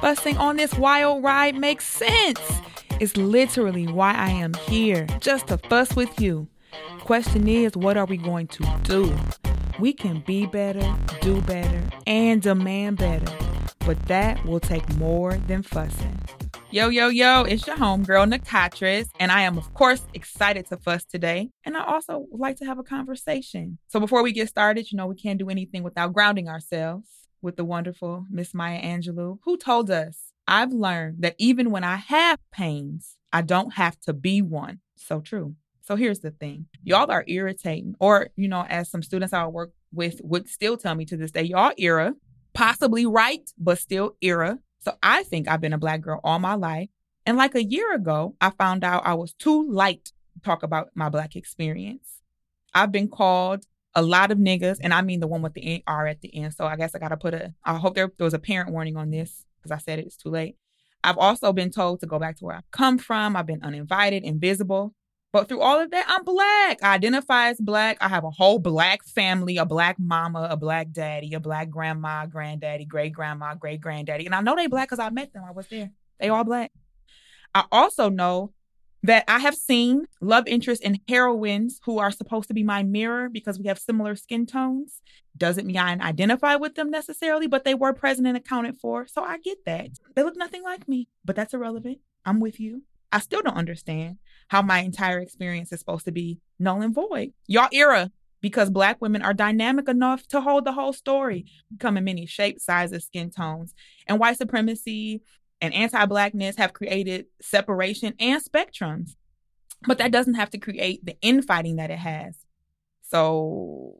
fussing on this wild ride makes sense. It's literally why I am here, just to fuss with you. Question is, what are we going to do? We can be better, do better, and demand better, but that will take more than fussing. Yo, yo, yo, it's your homegirl, Nikotris, and I am, of course, excited to fuss today. And I also would like to have a conversation. So before we get started, you know, we can't do anything without grounding ourselves with the wonderful Miss Maya Angelou, who told us, I've learned that even when I have pains, I don't have to be one. So true. So here's the thing y'all are irritating, or, you know, as some students I work with would still tell me to this day, y'all era, possibly right, but still era so I think I've been a black girl all my life. And like a year ago, I found out I was too light to talk about my black experience. I've been called a lot of niggas, and I mean the one with the R at the end. So I guess I got to put a, I hope there, there was a parent warning on this because I said it, it's too late. I've also been told to go back to where I've come from. I've been uninvited, invisible. But through all of that, I'm black. I identify as black. I have a whole black family, a black mama, a black daddy, a black grandma, granddaddy, great grandma, great granddaddy. And I know they black because I met them. I was there. They all black. I also know that I have seen love interests and heroines who are supposed to be my mirror because we have similar skin tones. Doesn't mean I identify with them necessarily, but they were present and accounted for. So I get that. They look nothing like me, but that's irrelevant. I'm with you. I still don't understand how my entire experience is supposed to be null and void. Y'all era, because black women are dynamic enough to hold the whole story, come in many shapes, sizes, skin tones. And white supremacy and anti-blackness have created separation and spectrums. But that doesn't have to create the infighting that it has. So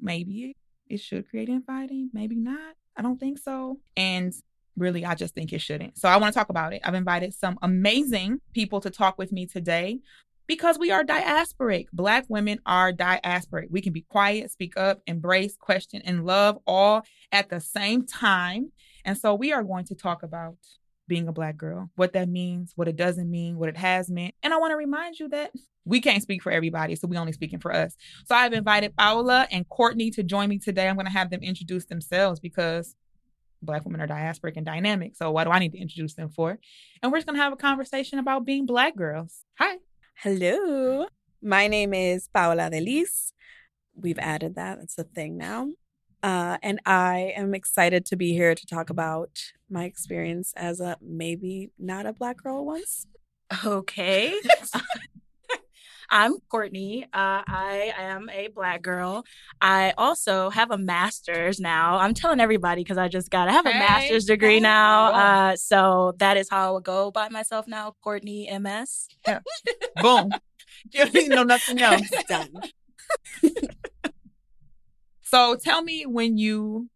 maybe it should create infighting, maybe not. I don't think so. And really, I just think it shouldn't. So I want to talk about it. I've invited some amazing people to talk with me today because we are diasporic. Black women are diasporic. We can be quiet, speak up, embrace, question, and love all at the same time. And so we are going to talk about being a black girl, what that means, what it doesn't mean, what it has meant. And I want to remind you that we can't speak for everybody, so we only speaking for us. So I've invited Paola and Cortney to join me today. I'm going to have them introduce themselves because Black women are diasporic and dynamic. So why do I need to introduce them for? And we're just gonna have a conversation about being Black girls. Hi. Hello. My name is Paola Delis. We've added that. It's a thing now. Uh, and I am excited to be here to talk about my experience as a maybe not a black girl once. Okay. I'm Cortney. Uh, I am a black girl. I also have a master's now. I'm telling everybody because I just got I have a master's degree hey. now. Uh, so that is how I would go by myself now, Cortney MS. Yeah. Boom. You don't need know nothing else. Done. So tell me when you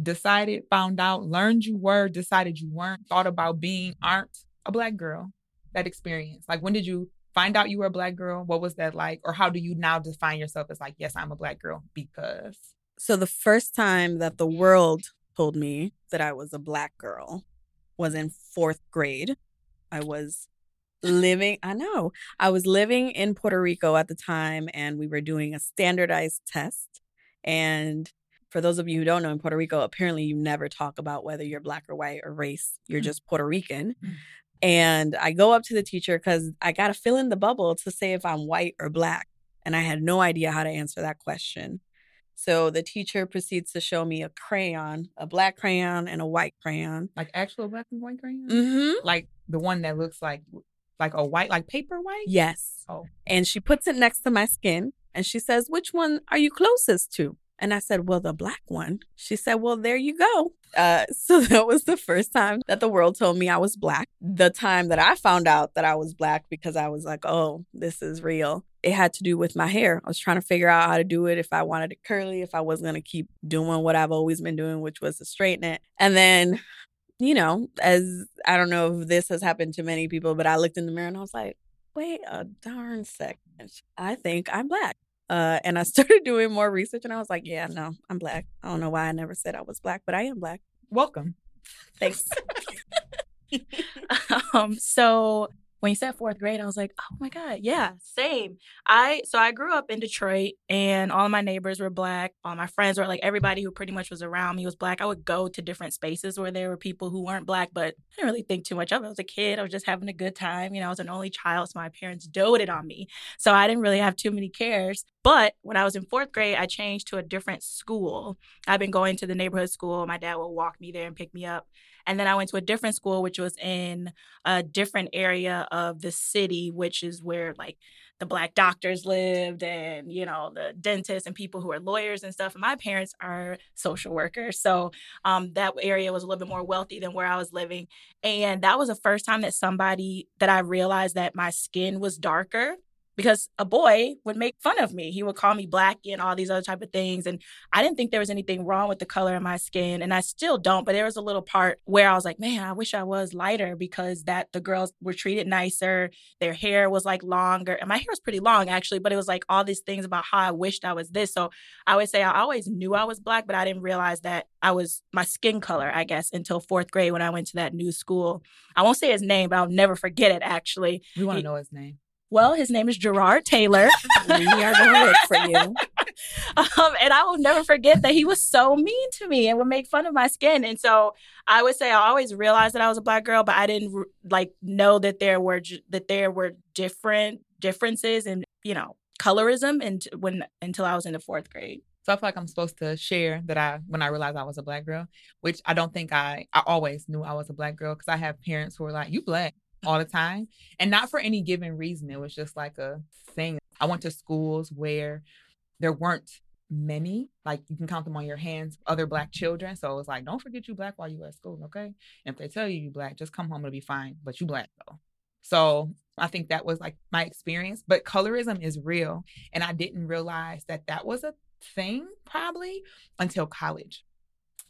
decided, found out, learned you were, decided you weren't, thought about being, aren't a black girl. That experience. Like when did you find out you were a black girl? What was that like? Or how do you now define yourself as like, yes, I'm a black girl because? So the first time that the world told me that I was a black girl was in fourth grade. I was living, I know, I was living in Puerto Rico at the time and we were doing a standardized test. And for those of you who don't know, in Puerto Rico, apparently you never talk about whether you're black or white or race. You're mm-hmm. just Puerto Rican. Mm-hmm. And I go up to the teacher because I got to fill in the bubble to say if I'm white or black. And I had no idea how to answer that question. So the teacher proceeds to show me a crayon, a black crayon and a white crayon. Like actual black and white crayon? Mm-hmm. Like the one that looks like like a white, like paper white? Yes. Oh. And she puts it next to my skin and she says, Which one are you closest to? And I said, Well, the black one. She said, Well, there you go. Uh, so that was the first time that the world told me I was black. The time that I found out that I was black because I was like, Oh, this is real. It had to do with my hair. I was trying to figure out how to do it, if I wanted it curly, if I was going to keep doing what I've always been doing, which was to straighten it. And then, you know, as I don't know if this has happened to many people, but I looked in the mirror and I was like, wait a darn second. I think I'm black. Uh, and I started doing more research and I was like, yeah, no, I'm black. I don't know why I never said I was black, but I am black. Welcome. Thanks. um, so when you said fourth grade, I was like, oh my God, yeah, same. I so I grew up in Detroit and all of my neighbors were black. All my friends were like everybody who pretty much was around me was black. I would go to different spaces where there were people who weren't black, but I didn't really think too much of it. I was a kid. I was just having a good time. You know, I was an only child, so my parents doted on me. So I didn't really have too many cares. But when I was in fourth grade, I changed to a different school. I've been going to the neighborhood school. My dad would walk me there and pick me up. And then I went to a different school, which was in a different area of the city, which is where like the black doctors lived and, you know, the dentists and people who are lawyers and stuff. And my parents are social workers. So um, that area was a little bit more wealthy than where I was living. And that was the first time that somebody that I realized that my skin was darker because a boy would make fun of me. He would call me black and all these other type of things. And I didn't think there was anything wrong with the color of my skin. And I still don't. But there was a little part where I was like, man, I wish I was lighter because that the girls were treated nicer. Their hair was like longer. And my hair was pretty long actually, but it was like all these things about how I wished I was this. So I would say I always knew I was black, but I didn't realize that I was my skin color, I guess, until fourth grade when I went to that new school. I won't say his name, but I'll never forget it actually. We want to know his name. Well, his name is Gerard Taylor. we are going to look for you. Um, and I will never forget that he was so mean to me and would make fun of my skin. And so I would say I always realized that I was a black girl, but I didn't like know that there were that there were different differences in you know colorism and when until I was in the fourth grade. So I feel like I'm supposed to share that I when I realized I was a black girl, which I don't think I I always knew I was a black girl because I have parents who were like, "You black." All the time and not for any given reason it was just like a thing. I went to schools where there weren't many like you can count them on your hands other black children so it was like don't forget you black while you at school okay? And if they tell you you black just come home to be fine but you black though. So i think that was like my experience but colorism is real and i didn't realize that that was a thing probably until college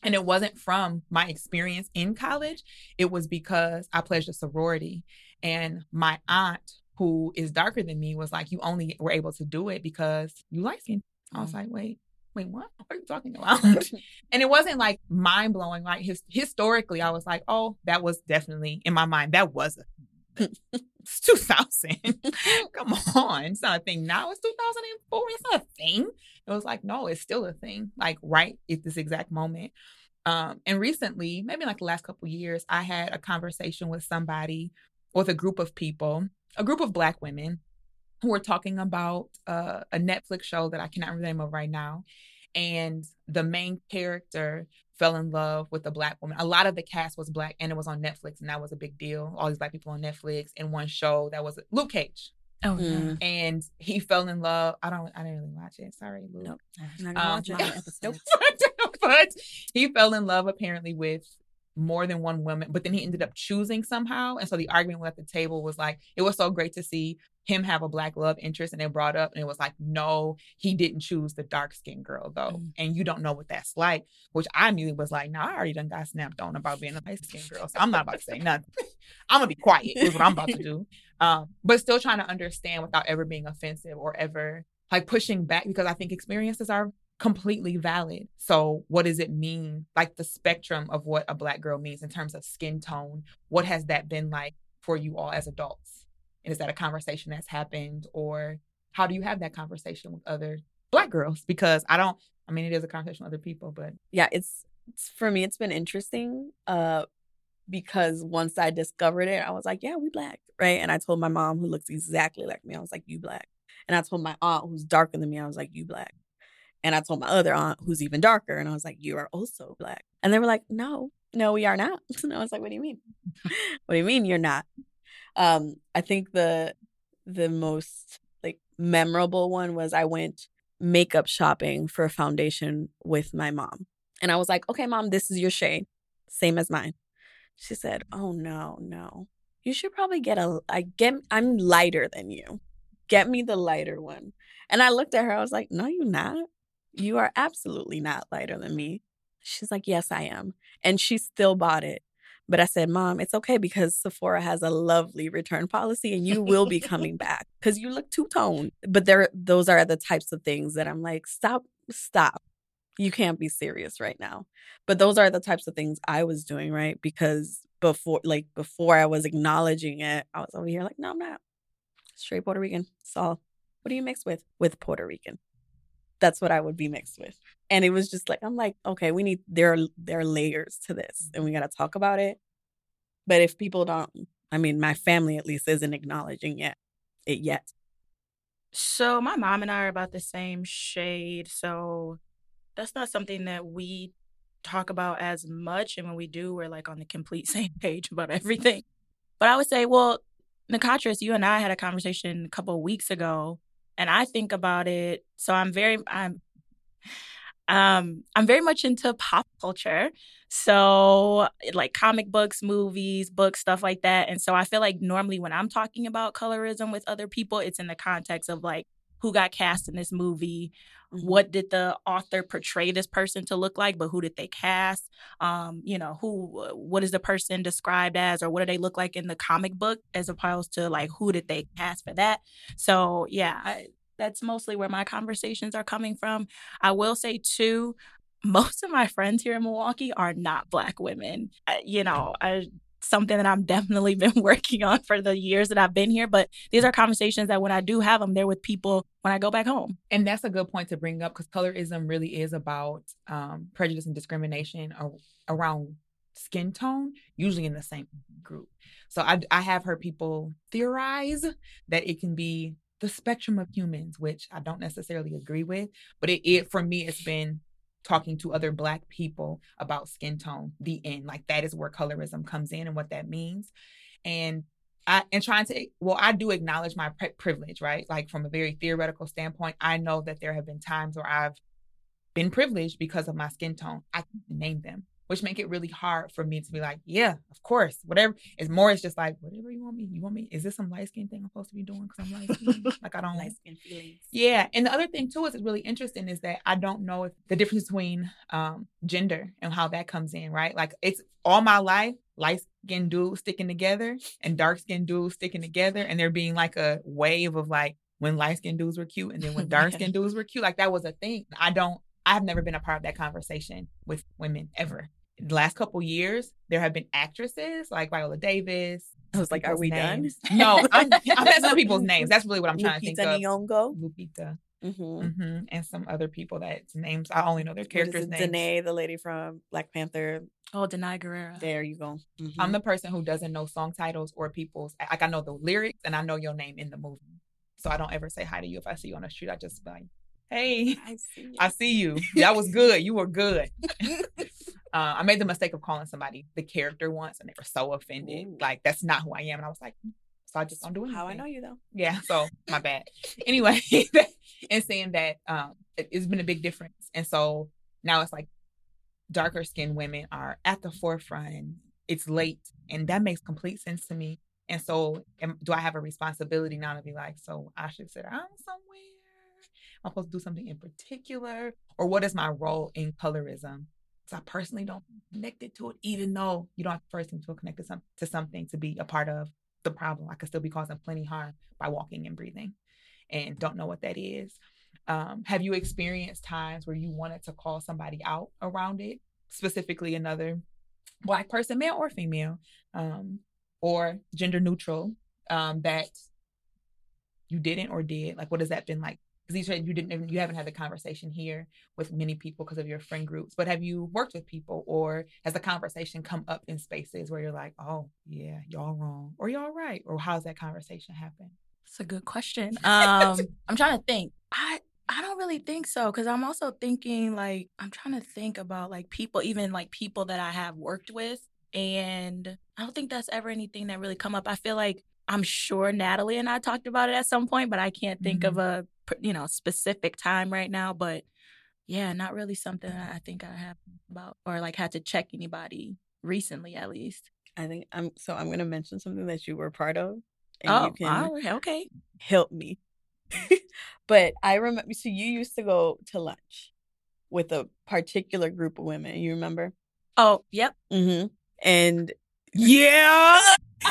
and it wasn't from my experience in college. It was because I pledged a sorority. And my aunt, who is darker than me, was like, You only were able to do it because you light skin. I was mm. like, Wait, wait, what? What are you talking about? and it wasn't like mind blowing. Like his, historically, I was like, Oh, that was definitely in my mind, that was a. it's 2000. Come on. It's not a thing now. It's 2004. It's not a thing. It was like, no, it's still a thing, like right at this exact moment. Um, and recently, maybe like the last couple years, I had a conversation with somebody, with a group of people, a group of Black women who were talking about uh, a Netflix show that I cannot remember the name of right now. And the main character fell in love with a black woman. A lot of the cast was black and it was on Netflix and that was a big deal. All these black people on Netflix in one show that was Luke Cage. Oh, mm. and he fell in love. I don't. I didn't really watch it. Sorry, Luke. Nope. I'm not gonna um, watch it. Nope. but he fell in love apparently with more than one woman, but then he ended up choosing somehow. And so the argument at the table was like, it was so great to see him have a black love interest. And they brought up, and it was like, no, he didn't choose the dark skinned girl though. Mm. And you don't know what that's like, which I immediately was like, no, nah, I already done got snapped on about being a light skinned girl. So I'm not about to say nothing. I'm gonna be quiet, is what I'm about to do. Um, but still trying to understand without ever being offensive or ever like pushing back because I think experiences are completely valid. So, what does it mean? Like the spectrum of what a black girl means in terms of skin tone. What has that been like for you all as adults? And is that a conversation that's happened, or how do you have that conversation with other black girls? Because I don't. I mean, it is a conversation with other people, but yeah, it's, it's for me. It's been interesting. Uh, because once I discovered it, I was like, yeah, we black, right? And I told my mom, who looks exactly like me, I was like, you black. And I told my aunt, who's darker than me, I was like, you black. And I told my other aunt, who's even darker, and I was like, You are also black. And they were like, No, no, we are not. And I was like, What do you mean? what do you mean you're not? Um, I think the the most like memorable one was I went makeup shopping for a foundation with my mom. And I was like, Okay, mom, this is your shade. Same as mine. She said, Oh no, no. You should probably get a I get I'm lighter than you. Get me the lighter one. And I looked at her, I was like, No, you're not. You are absolutely not lighter than me. She's like, Yes, I am. And she still bought it. But I said, Mom, it's okay because Sephora has a lovely return policy and you will be coming back because you look two toned. But there, those are the types of things that I'm like, stop, stop. You can't be serious right now. But those are the types of things I was doing, right? Because before like before I was acknowledging it, I was over here like, no, I'm not straight Puerto Rican. So what do you mix with? With Puerto Rican. That's what I would be mixed with. And it was just like I'm like, okay, we need there are there are layers to this and we gotta talk about it. But if people don't I mean, my family at least isn't acknowledging yet it yet. So my mom and I are about the same shade. So that's not something that we talk about as much. And when we do, we're like on the complete same page about everything. But I would say, well, Nikotris, you and I had a conversation a couple of weeks ago, and I think about it. So I'm very, I'm, um, I'm very much into pop culture. So like comic books, movies, books, stuff like that. And so I feel like normally when I'm talking about colorism with other people, it's in the context of like who got cast in this movie mm-hmm. what did the author portray this person to look like but who did they cast? Um you know who what is the person described as or what do they look like in the comic book as opposed to like who did they cast for that? So yeah I, that's mostly where my conversations are coming from. I will say too most of my friends here in milwaukee are not black women. You know I, something that I've definitely been working on for the years that I've been here. But these are conversations that when I do have them, they're with people when I go back home. And that's a good point to bring up because colorism really is about um, prejudice and discrimination around skin tone, usually in the same group. So I, I have heard people theorize that it can be the spectrum of humans, which I don't necessarily agree with. But it, it for me, it's been talking to other black people about skin tone the end like that is where colorism comes in and what that means. And I, and trying to well i do acknowledge my pri- privilege right? Like from a very theoretical standpoint i know that there have been times where i've been privileged because of my skin tone. I can name them which make it really hard for me to be like, yeah, of course, whatever. It's more, it's just like, whatever you want me. You want me? Is this some light skin thing I'm supposed to be doing because I'm light skin? like I don't light skin feelings. Yeah, and the other thing too is it's really interesting is that I don't know if the difference between um, gender and how that comes in, right? Like it's all my life light skin dudes sticking together and dark skin dudes sticking together, and there being like a wave of like when light skin dudes were cute and then when dark skin dudes were cute, like that was a thing. I don't I've never been a part of that conversation with women ever last couple years, there have been actresses like Viola Davis. I was like, are we names. done? No, I'm, I'm asking people's names. That's really what I'm trying Lupita to think Nyong'o. of. Lupita. Mm-hmm. Mm-hmm. And some other people that's names. I only know their characters' names. Danae, the lady from Black Panther. Oh, Danai Gurira. There you go. Mm-hmm. I'm the person who doesn't know song titles or people's. Like I know the lyrics and I know your name in the movie, so I don't ever say hi to you if I see you on the street. I just like, hey, I see you. I see you. That was good. You were good. Uh, I made the mistake of calling somebody the character once, and they were so offended. Ooh. Like that's not who I am, and I was like, mm. so I just don't do it. How I know you though? Yeah, so my bad. anyway, and saying that um, it, it's been a big difference, and so now it's like darker skinned women are at the forefront, it's late, and that makes complete sense to me. And so, am, do I have a responsibility now to be like, so I should sit down somewhere? Am supposed to do something in particular, or what is my role in colorism? So I personally don't connect it to it, even though you don't have to first personally feel connected some, to something to be a part of the problem. I could still be causing plenty harm by walking and breathing and don't know what that is. Um, have you experienced times where you wanted to call somebody out around it, specifically another black person, male or female, um, or gender neutral, um, that you didn't or did? Like, what has that been like because you said you didn't you haven't had the conversation here with many people because of your friend groups but have you worked with people or has the conversation come up in spaces where you're like oh yeah y'all wrong or y'all right or how's that conversation happen that's a good question um i'm trying to think i I don't really think so because I'm also thinking like I'm trying to think about like people, even like people that I have worked with, and I don't think that's ever anything that really come up. I feel like I'm sure Natalie and I talked about it at some point, but I can't think mm-hmm. of a you know specific time right now. But yeah, not really something I think I have about or like had to check anybody recently at least. I think I'm so I'm gonna mention something that you were part of. And oh, you can oh, okay. Help me. but I remember so you used to go to lunch with a particular group of women. You remember? Oh, yep. Mm-hmm. And yeah.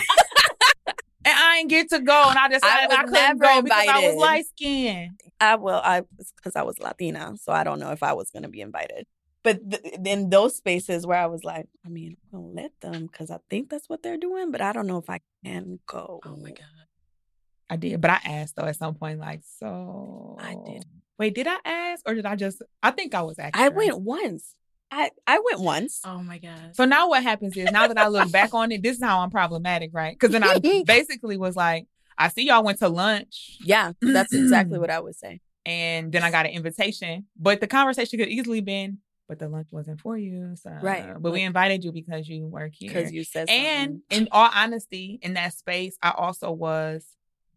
and I didn't get to go, and I decided I, I couldn't go because I was light skinned. I well, I because I was Latina, so I don't know if I was going to be invited. but th- in those spaces where I was like, I mean, I'm gonna let them because I think that's what they're doing, but I don't know if I can go. Oh my god. I did, but I asked though at some point, like, so I did. Wait, did I ask or did I just? I think I was actually. I went once. I I went once. Oh my god. So now what happens is now that I look back on it, this is how I'm problematic, right? Because then I basically was like, I see y'all went to lunch, Yeah, that's exactly what I would say. and then I got an invitation, but the conversation could easily been, but the lunch wasn't for you, so Right. But we invited you because you work here, Because you said and something. in all honesty, in that space, I also was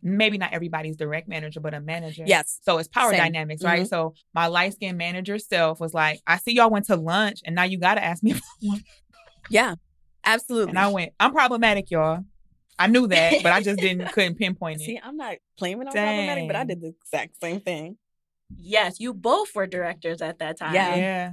maybe not everybody's direct manager, but a manager. yes, So it's power Same. dynamics, right? Mm-hmm. So my light skinned manager self was like, I see y'all went to lunch and now you gotta ask me if I want. yeah, absolutely. And I went, I'm problematic, y'all. I knew that, but I just didn't couldn't pinpoint it. See, I'm not claiming I'm problematic, but I did the exact same thing. Yes, you both were directors at that time. Yeah. yeah.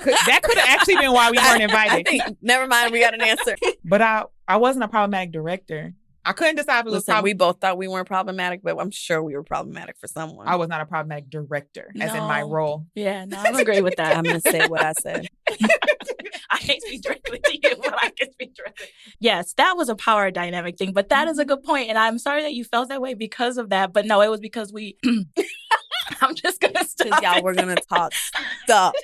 Could- that could have actually been why we weren't I invited. think. Never mind, we got an answer. but I I wasn't a problematic director. I couldn't decide if it was Listen, prob- we both thought we weren't problematic, but I'm sure we were problematic for someone. I was not a problematic director, as in my role. Yeah, no, I'm agree with that. I'm gonna say what I said. I can't speak directly to you, but I can speak directly. Yes, that was a power dynamic thing, but that is a mm-hmm. good point, and I'm sorry that you felt that way because of that. But no, it was because we. I'm just gonna Because stop. y'all it. were gonna talk stuff.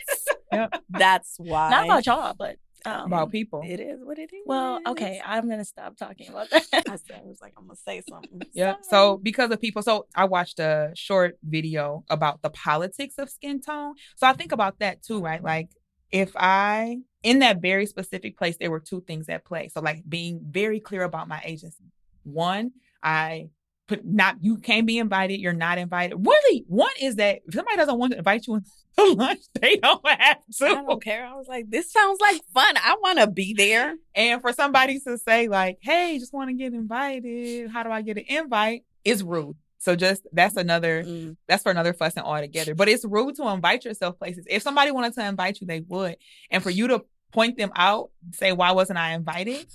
Yep. That's why. Not about y'all, but um, About people. It is what it is. Well, okay, I'm gonna stop talking about that. I said I was like, I'm gonna say something. Yeah. So because of people, so I watched a short video about the politics of skin tone. So I think about that too, right? Like if I in that very specific place, there were two things at play. So like being very clear about my agency. One, I put not you can't be invited, you're not invited. Really, one is that if somebody doesn't want to invite you to lunch, they don't have to. I don't care. I was like, this sounds like fun. I want to be there. And for somebody to say, like, hey, just want to get invited. How do I get an invite? Is rude. So just that's another Mm. that's for another fussing altogether. But it's rude to invite yourself places. If somebody wanted to invite you, they would. And for you to point them out, say, why wasn't I invited?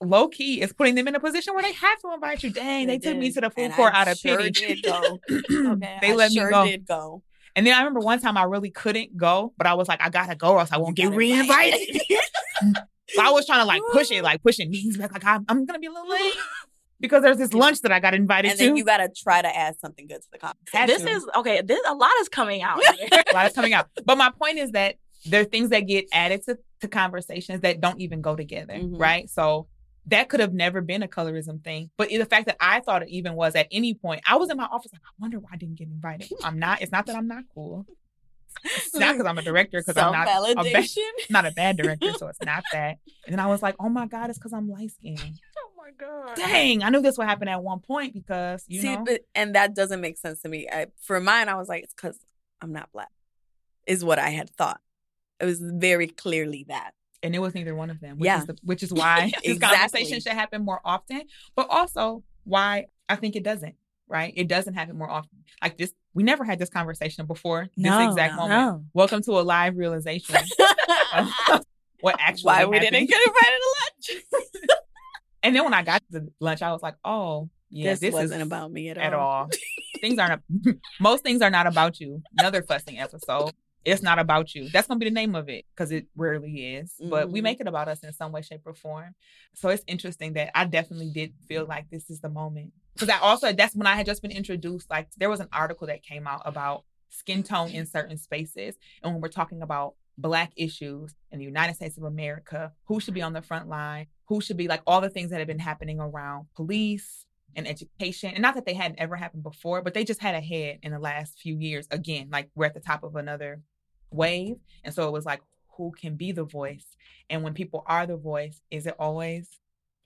Low key is putting them in a position where they have to invite you. Dang, they, took me to the food And court I out of sure pity. Did go. Okay, they I let sure me go. Did go. And then I remember one time I really couldn't go, but I was like, I gotta go or else I won't get got re-invited. so I was trying to like push it, like pushing knees back, like I'm, I'm gonna be a little late because there's this lunch that I got invited and to. then you got to try to add something good to the conversation. This is okay. This a lot is coming out. a lot is coming out. But my point is that there are things that get added to, to conversations that don't even go together, Mhm. right? So that could have never been a colorism thing. But the fact that I thought it even was at any point, I was in my office like, I wonder why I didn't get invited. I'm not, it's not that I'm not cool. It's not because I'm a director, because I'm not a, bad, not a bad director. So it's not that. And then I was like, oh my God, it's because I'm light skinned. oh my god. Dang, I knew this would happen at one point because, you See, know. but and that doesn't make sense to me. I, for mine, I was like, it's because I'm not black, is what I had thought. It was very clearly that. And it was neither one of them. Which Yeah. is the, which is why this Exactly. conversation should happen more often, but also why I think it doesn't. Right? It doesn't happen more often. Like this, we never had this conversation before. No, this exact no, moment. no. Welcome to a live realization. of what actually Why we didn't get invited to lunch? And then when I got to the lunch, I was like, oh, yeah, this, this, wasn't about me at all. at all. things aren't. most things are not about you. Another fussing episode. It's not about you. That's gonna be the name of it because it rarely is. But we Mhm. make it about us in some way, shape, or form. So it's interesting that I definitely did feel like this is the moment because I also that's when I had just been introduced. Like there was an article that came out about skin tone in certain spaces, and when we're talking about black issues in the United States of America, who should be on the front line, who should be like all the things that have been happening around police and education. And not that they hadn't ever happened before, but they just had a head in the last few years. Again, like we're at the top of another wave. And so it was like, who can be the voice? And when people are the voice, is it always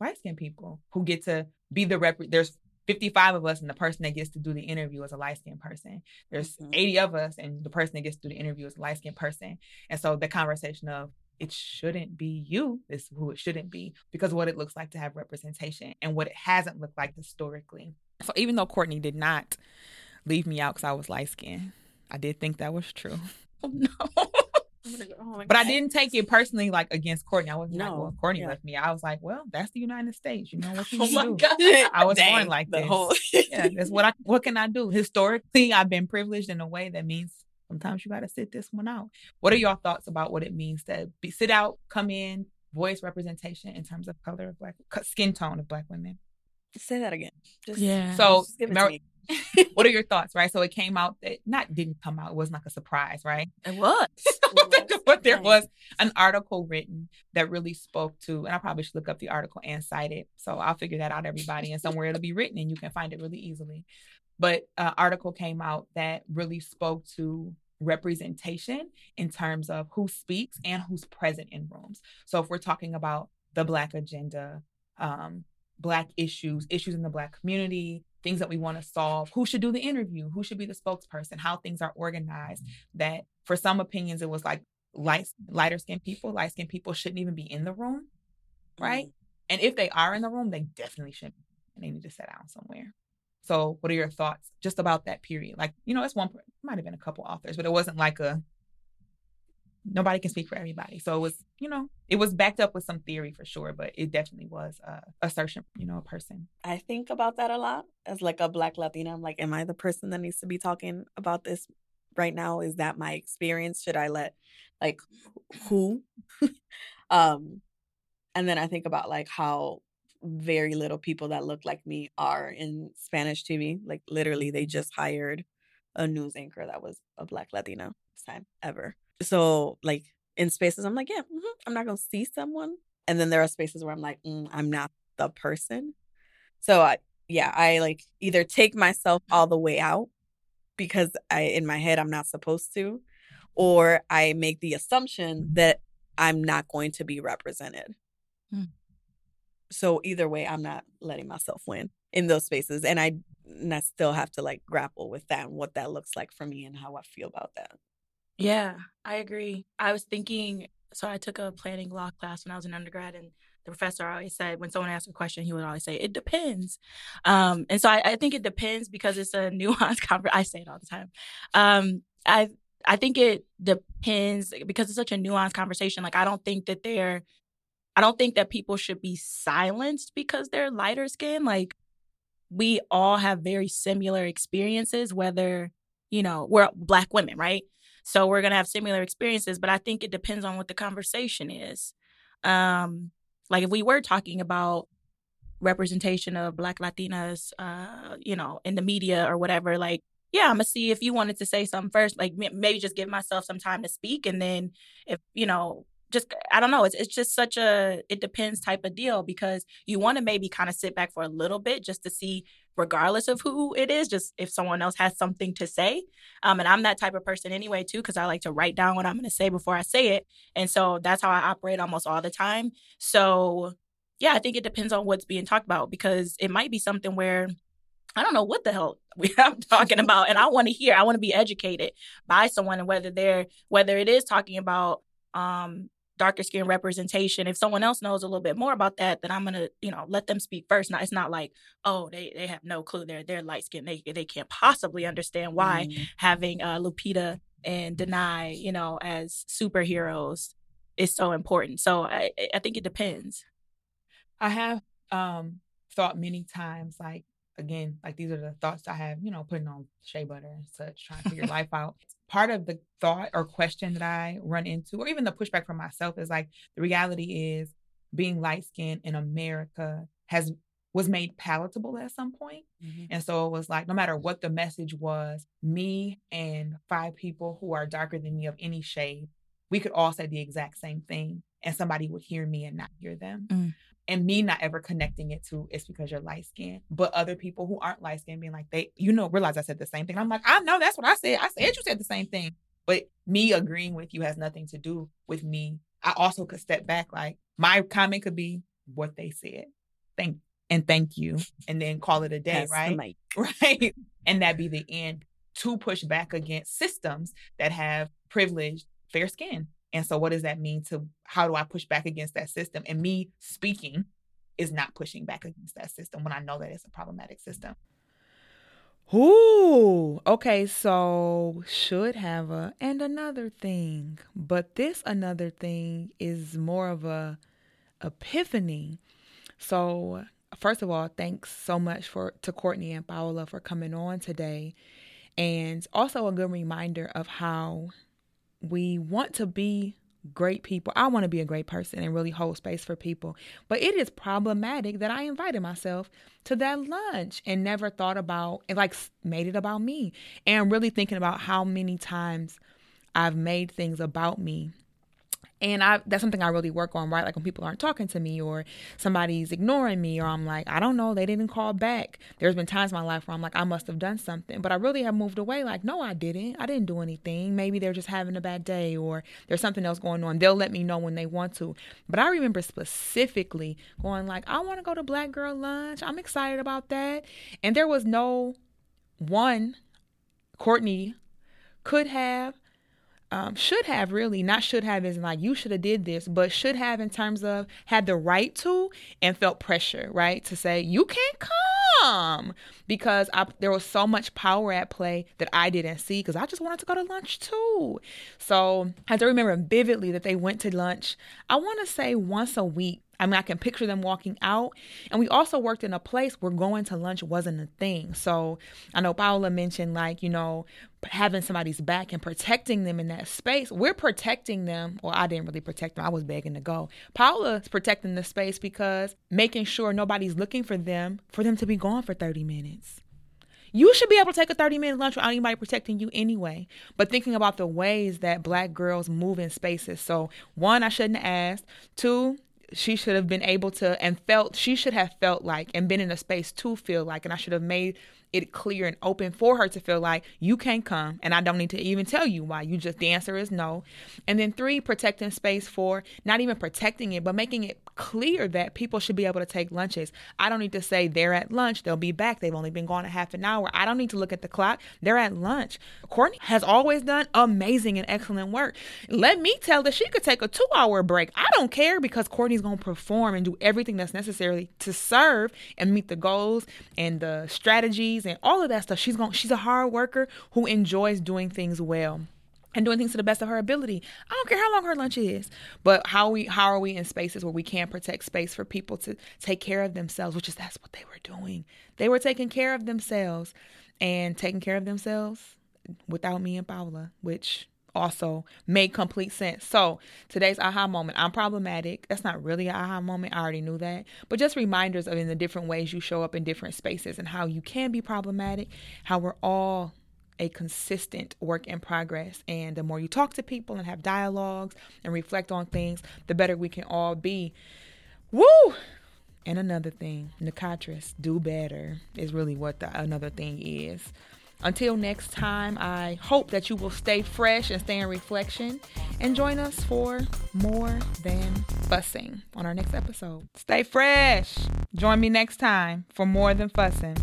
light skinned people who get to be the rep? There's 55 of us, and the person that gets to do the interview is a light skinned person. There's Mhm. 80 of us, and the person that gets to do the interview is a light skinned person. And so the conversation of it shouldn't be you is who it shouldn't be because what it looks like to have representation and what it hasn't looked like historically. So even though Cortney did not leave me out because I was light skinned, I did think that was true. Oh, no. But I didn't take it personally, like against Cortney. I wasn't like, well, Cortney yeah. left me. I was like, well, that's the United States. You know what oh you Oh can my do. god. I was Dang, born like the this. whole. Yeah, that's what I. What can I do? Historically, I've been privileged in a way that means sometimes you got to sit this one out. What are your thoughts about what it means to be sit out, come in, voice representation in terms of color of black skin tone of black women? Say that again. Just, yeah. So, what are your thoughts, right? So it came out that not didn't come out. It wasn't like a surprise, right? It was. but there was an article written that really spoke to, and I probably should look up the article and cite it. So I'll figure that out, everybody, and somewhere it'll be written and you can find it really easily. But an article came out that really spoke to representation in terms of who speaks and who's present in rooms. So if we're talking about the Black agenda, um, Black issues, issues in the Black community, things that we want to solve, who should do the interview, who should be the spokesperson, how things are organized. That for some opinions, it was like light, lighter skinned people, light skinned people shouldn't even be in the room, right? Mm-hmm. And if they are in the room, they definitely shouldn't. And they need to sit down somewhere. So, what are your thoughts just about that period? Like, you know, it's one, might have been a couple authors, but it wasn't like a, nobody can speak for everybody. So it was, you know, it was backed up with some theory for sure, but it definitely was a assertion, you know, a person. I think about that a lot as like a black Latina. I'm like, am I the person that needs to be talking about this right now? Is that my experience? Should I let like who? um and then I think about like how very little people that look like me are in Spanish TV. Like literally, they just hired a news anchor that was a Black Latina time ever. So like in spaces, I'm like, yeah, mm-hmm, I'm not gonna see someone. And then there are spaces where I'm like, mm, I'm not the person. So I, yeah, I like either take myself all the way out because I in my head I'm not supposed to, or I make the assumption that I'm not going to be represented. Mm. So either way, I'm not letting myself win in those spaces. And I, and I still have to like grapple with that and what that looks like for me and how I feel about that. Yeah, I agree. I was thinking, so I took a planning law class when I was an undergrad and the professor always said when someone asked a question, he would always say, it depends. Um, and so I, I, think it depends because it's a nuanced conversation. I say it all the time. Um, I, I think it depends because it's such a nuanced conversation. Like, I don't think that they're I don't think that people should be silenced because they're lighter skin. Like we all have very similar experiences, whether, you know, we're black women, right? So we're gonna have similar experiences, but I think it depends on what the conversation is. Um, like if we were talking about representation of black Latinas, uh, you know, in the media or whatever, like yeah, I'm gonna see if you wanted to say something first. Like maybe just give myself some time to speak, and then if you know just I don't know. It's it's just such a it depends type of deal because you want to maybe kind of sit back for a little bit just to see, regardless of who it is, just if someone else has something to say. Um, and I'm that type of person anyway too because I like to write down what I'm going to say before I say it, and so that's how I operate almost all the time. So yeah, I think it depends on what's being talked about because it might be something where I don't know what the hell we I'm talking about, and I want to hear. I want to be educated by someone, and whether they're whether it is talking about um darker skin representation. If someone else knows a little bit more about that then i'm gonna you know let them speak first. Now it's not like oh they they have no clue. They're they're light skin they they can't possibly understand why mm. having uh lupita and Danai you know as superheroes is so important. So i i think it depends. I have um thought many times like again, like these are the thoughts I have, you know, putting on shea butter and such, trying to figure life out. Part of the thought or question that I run into, or even the pushback from myself, is like the reality is being light skinned in America has was made palatable at some point. Mm-hmm. And so it was like, no matter what the message was, me and five people who are darker than me of any shade, we could all say the exact same thing and somebody would hear me and not hear them. Mm and me not ever connecting it to it's because you're light skinned, but other people who aren't light skinned being like, they, you know, realize I said the same thing. I'm like, I know that's what I said. I said you said the same thing. But me agreeing with you has nothing to do with me. I also could step back. Like my comment could be what they said. Thank and thank you. And then call it a day, right? Right. And that be the end to push back against systems that have privileged fair skin. And so, what does that mean to how do I push back against that system? And me speaking is not pushing back against that system when I know that it's a problematic system. Ooh, okay, so should have a and another thing, but this another thing is more of a epiphany. So, first of all, thanks so much for to Cortney and Paola for coming on today and also a good reminder of how we want to be great people. I want to be a great person and really hold space for people. But it is problematic that I invited myself to that lunch and never thought about and like made it about me and really thinking about how many times I've made things about me and I that's something I really work on, right? Like when people aren't talking to me or somebody's ignoring me or I'm like, I don't know, they didn't call back. There's been times in my life where I'm like, I must have done something. But I really have moved away like, no, I didn't. I didn't do anything. Maybe they're just having a bad day or there's something else going on. They'll let me know when they want to. But I remember specifically going like, I want to go to black girl lunch. I'm excited about that. And there was no one Cortney could have um, should have really not should have is like you should have did this but should have in terms of had the right to and felt pressure right to say you can't come because I, there was so much power at play that I didn't see because I just wanted to go to lunch too. So I do remember vividly that they went to lunch. I want to say once a week I mean, I can picture them walking out. And we also worked in a place where going to lunch wasn't a thing. So I know Paola mentioned, like, you know, having somebody's back and protecting them in that space. We're protecting them. Well, I didn't really protect them, I was begging to go. Paola's protecting the space because making sure nobody's looking for them, for them to be gone for 30 minutes. You should be able to take a 30 minute lunch without anybody protecting you anyway. But thinking about the ways that black girls move in spaces. So, one, I shouldn't have asked. Two, she should have been able to and felt she should have felt like and been in a space to feel like and I should have made it clear and open for her to feel like you can't come and I don't need to even tell you why. You just the answer is no. And then three, protecting space for not even protecting it, but making it clear that people should be able to take lunches. I don't need to say they're at lunch, they'll be back. They've only been gone a half an hour. I don't need to look at the clock. They're at lunch. Cortney has always done amazing and excellent work. Let me tell that she could take a two hour break. I don't care because Cortney's gonna perform and do everything that's necessary to serve and meet the goals and the strategies and all of that stuff. She's going she's a hard worker who enjoys doing things well and doing things to the best of her ability. I don't care how long her lunch is, but how we how are we in spaces where we can protect space for people to take care of themselves, which is that's what they were doing. They were taking care of themselves and taking care of themselves without me and Paola, which also made complete sense. So today's aha moment, I'm problematic. That's not really an aha moment. I already knew that. But just reminders of in the different ways you show up in different spaces and how you can be problematic, how we're all a consistent work in progress. And the more you talk to people and have dialogues and reflect on things, the better we can all be. Woo! And another thing, Nikotris, do better is really what the another thing is. Until next time, I hope that you will stay fresh and stay in reflection and join us for more than fussing on our next episode. Stay fresh. Join me next time for more than fussing.